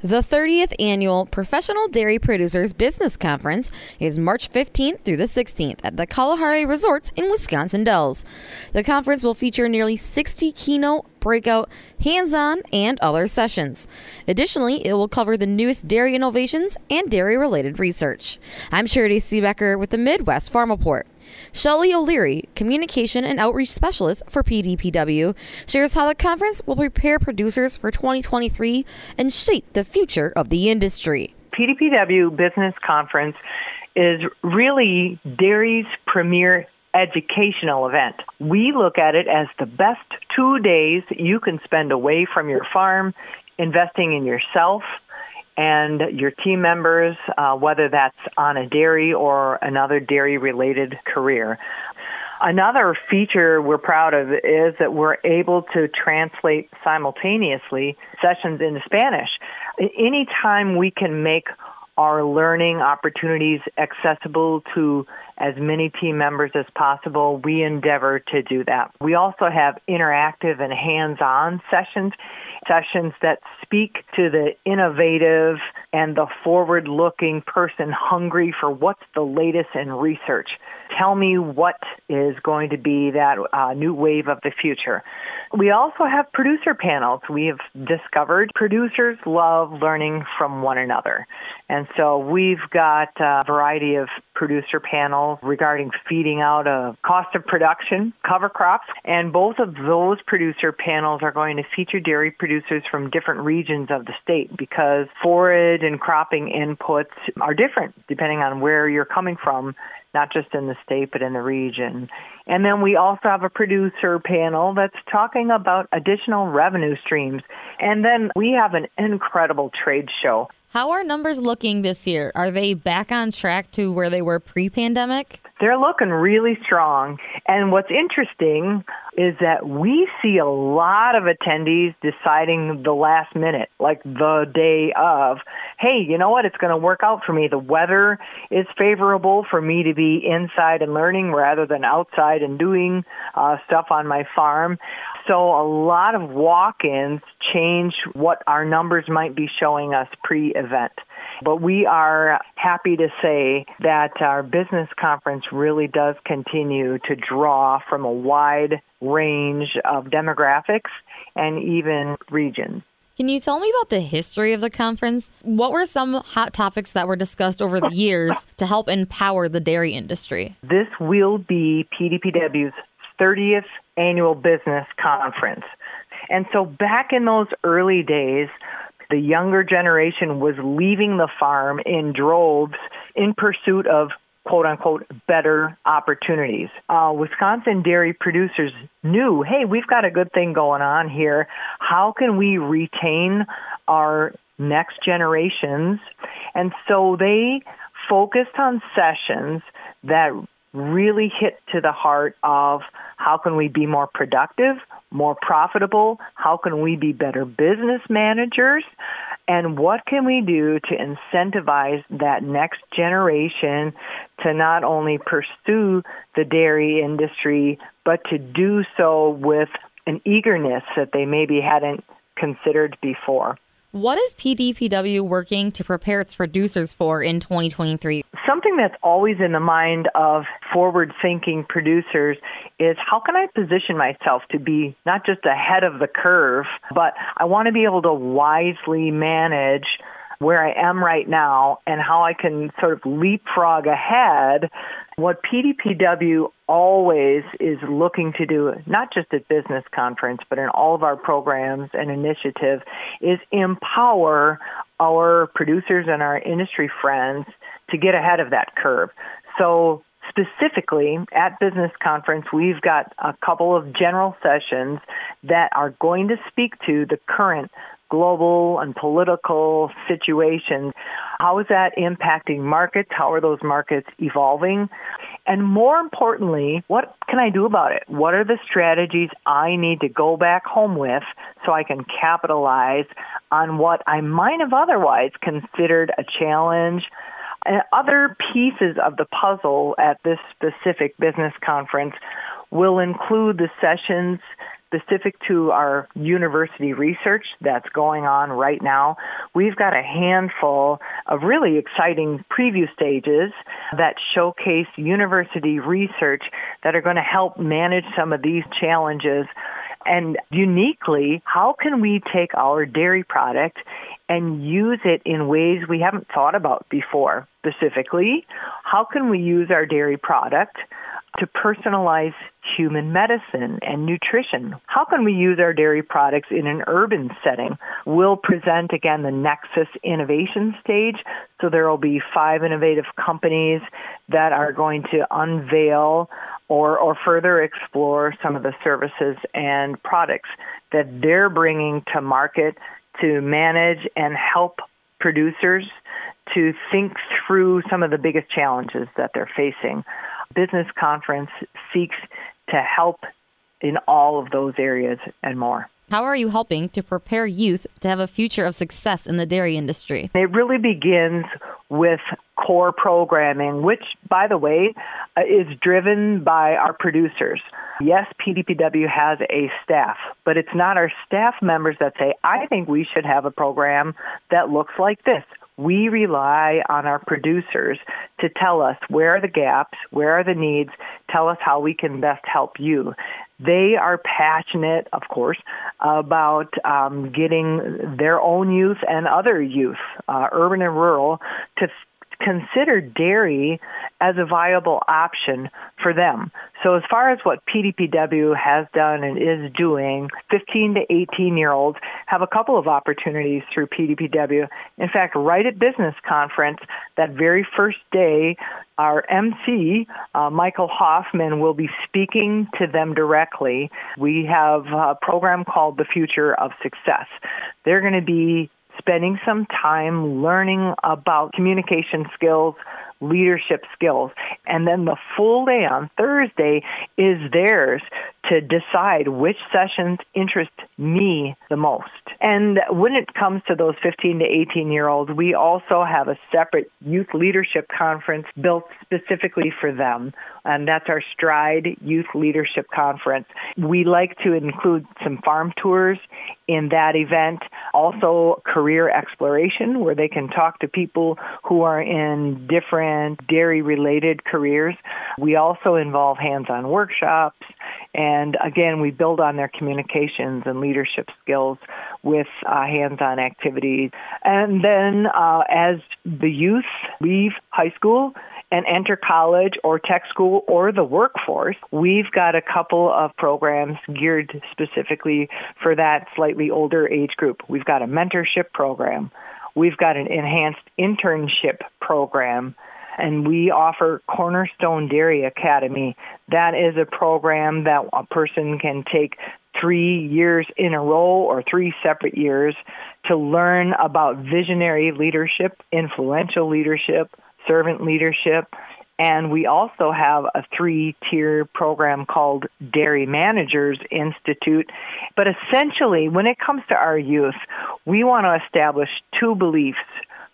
The 30th annual Professional Dairy Producers Business Conference is March 15th through the 16th at the Kalahari Resorts in Wisconsin Dells. The conference will feature nearly 60 keynote, breakout, hands on, and other sessions. Additionally, it will cover the newest dairy innovations and dairy related research. I'm Charity Seebecker with the Midwest Farm Report. Shelly O'Leary, Communication and Outreach Specialist for PDPW, shares how the conference will prepare producers for 2023 and shape the future of the industry. PDPW Business Conference is really dairy's premier educational event. We look at it as the best two days you can spend away from your farm, investing in yourself, and your team members, uh, whether that's on a dairy or another dairy related career. Another feature we're proud of is that we're able to translate simultaneously sessions into Spanish. Anytime we can make our learning opportunities accessible to as many team members as possible, we endeavor to do that. We also have interactive and hands-on sessions sessions that speak to the innovative and the forward looking person hungry for what's the latest in research. Tell me what is going to be that uh, new wave of the future. We also have producer panels. We have discovered producers love learning from one another. And so we've got a variety of producer panels regarding feeding out a cost of production, cover crops, and both of those producer panels are going to feature dairy producers from different regions of the state because forage and cropping inputs are different depending on where you're coming from not just in the state but in the region. And then we also have a producer panel that's talking about additional revenue streams. And then we have an incredible trade show. How are numbers looking this year? Are they back on track to where they were pre pandemic? They're looking really strong. And what's interesting is that we see a lot of attendees deciding the last minute, like the day of, hey, you know what? It's going to work out for me. The weather is favorable for me to be inside and learning rather than outside and doing uh, stuff on my farm. So a lot of walk-ins change what our numbers might be showing us pre-event. But we are happy to say that our business conference really does continue to draw from a wide range of demographics and even regions. Can you tell me about the history of the conference? What were some hot topics that were discussed over the years to help empower the dairy industry? This will be PDPW's 30th annual business conference. And so back in those early days, the younger generation was leaving the farm in droves in pursuit of quote unquote better opportunities. Uh, Wisconsin dairy producers knew, hey, we've got a good thing going on here. How can we retain our next generations? And so they focused on sessions that really hit to the heart of how can we be more productive, more profitable, how can we be better business managers, and what can we do to incentivize that next generation to not only pursue the dairy industry, but to do so with an eagerness that they maybe hadn't considered before. What is PDPW working to prepare its producers for in 2023? Something that's always in the mind of forward thinking producers is how can I position myself to be not just ahead of the curve, but I want to be able to wisely manage where I am right now and how I can sort of leapfrog ahead. What PDPW always is looking to do, not just at business conference, but in all of our programs and initiatives, is empower our producers and our industry friends to get ahead of that curve. So specifically at business conference we've got a couple of general sessions that are going to speak to the current global and political situations. How is that impacting markets? How are those markets evolving? And more importantly, what can I do about it? What are the strategies I need to go back home with so I can capitalize on what I might have otherwise considered a challenge? And other pieces of the puzzle at this specific business conference will include the sessions specific to our university research that's going on right now. We've got a handful of really exciting preview stages that showcase university research that are going to help manage some of these challenges. And uniquely, how can we take our dairy product and use it in ways we haven't thought about before? Specifically, how can we use our dairy product to personalize human medicine and nutrition. How can we use our dairy products in an urban setting? We'll present again the Nexus innovation stage. So there will be five innovative companies that are going to unveil or, or further explore some of the services and products that they're bringing to market to manage and help producers to think through some of the biggest challenges that they're facing business conference seeks to help in all of those areas and more. How are you helping to prepare youth to have a future of success in the dairy industry? It really begins with core programming, which, by the way, uh, is driven by our producers. Yes, PDPW has a staff, but it's not our staff members that say, I think we should have a program that looks like this we rely on our producers to tell us where are the gaps, where are the needs, tell us how we can best help you. They are passionate, of course, about um, getting their own youth and other youth, uh, urban and rural, to consider dairy as a viable option for them. So as far as what PDPW has done and is doing, 15 to 18 year olds have a couple of opportunities through PDPW. In fact, right at business conference, that very first day, our MC, uh, Michael Hoffman, will be speaking to them directly. We have a program called The Future of Success. They're going to be spending some time learning about communication skills, leadership skills. And then the full day on Thursday is theirs to decide which sessions interest me the most. And when it comes to those 15 to 18 year olds, we also have a separate youth leadership conference built specifically for them. And that's our Stride Youth Leadership Conference. We like to include some farm tours in that event, also career exploration where they can talk to people who are in different dairy related careers. We also involve hands on workshops and again, we build on their communications and leadership skills with uh, hands-on activities. And then uh, as the youth leave high school and enter college or tech school or the workforce, we've got a couple of programs geared specifically for that slightly older age group. We've got a mentorship program. We've got an enhanced internship program and we offer Cornerstone Dairy Academy. That is a program that a person can take three years in a row or three separate years to learn about visionary leadership, influential leadership, servant leadership, and we also have a three tier program called Dairy Managers Institute. But essentially, when it comes to our youth, we want to establish two beliefs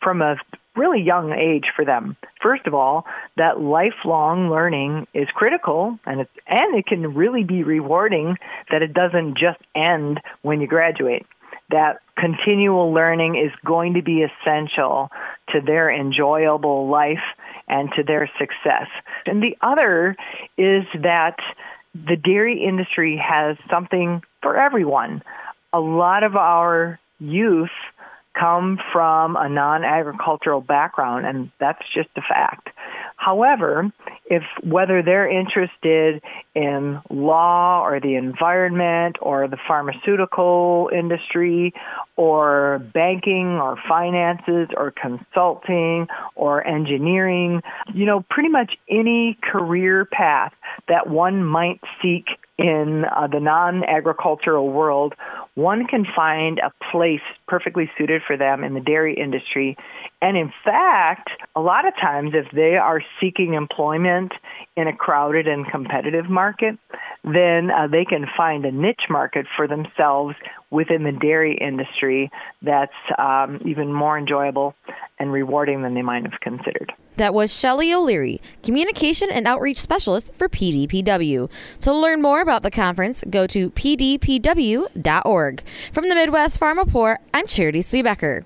from a really young age for them. First of all, that lifelong learning is critical and it, and it can really be rewarding that it doesn't just end when you graduate. That continual learning is going to be essential to their enjoyable life and to their success. And the other is that the dairy industry has something for everyone. A lot of our youth come from a non-agricultural background and that's just a fact. However, if whether they're interested in law or the environment or the pharmaceutical industry or banking or finances or consulting or engineering, you know, pretty much any career path that one might seek in uh, the non agricultural world, one can find a place perfectly suited for them in the dairy industry. And in fact, a lot of times if they are seeking employment in a crowded and competitive market, then uh, they can find a niche market for themselves within the dairy industry that's um, even more enjoyable and rewarding than they might have considered. That was Shelly O'Leary, Communication and Outreach Specialist for PDPW. To learn more about the conference, go to pdpw.org. From the Midwest Farm Report, I'm Charity Seebecker.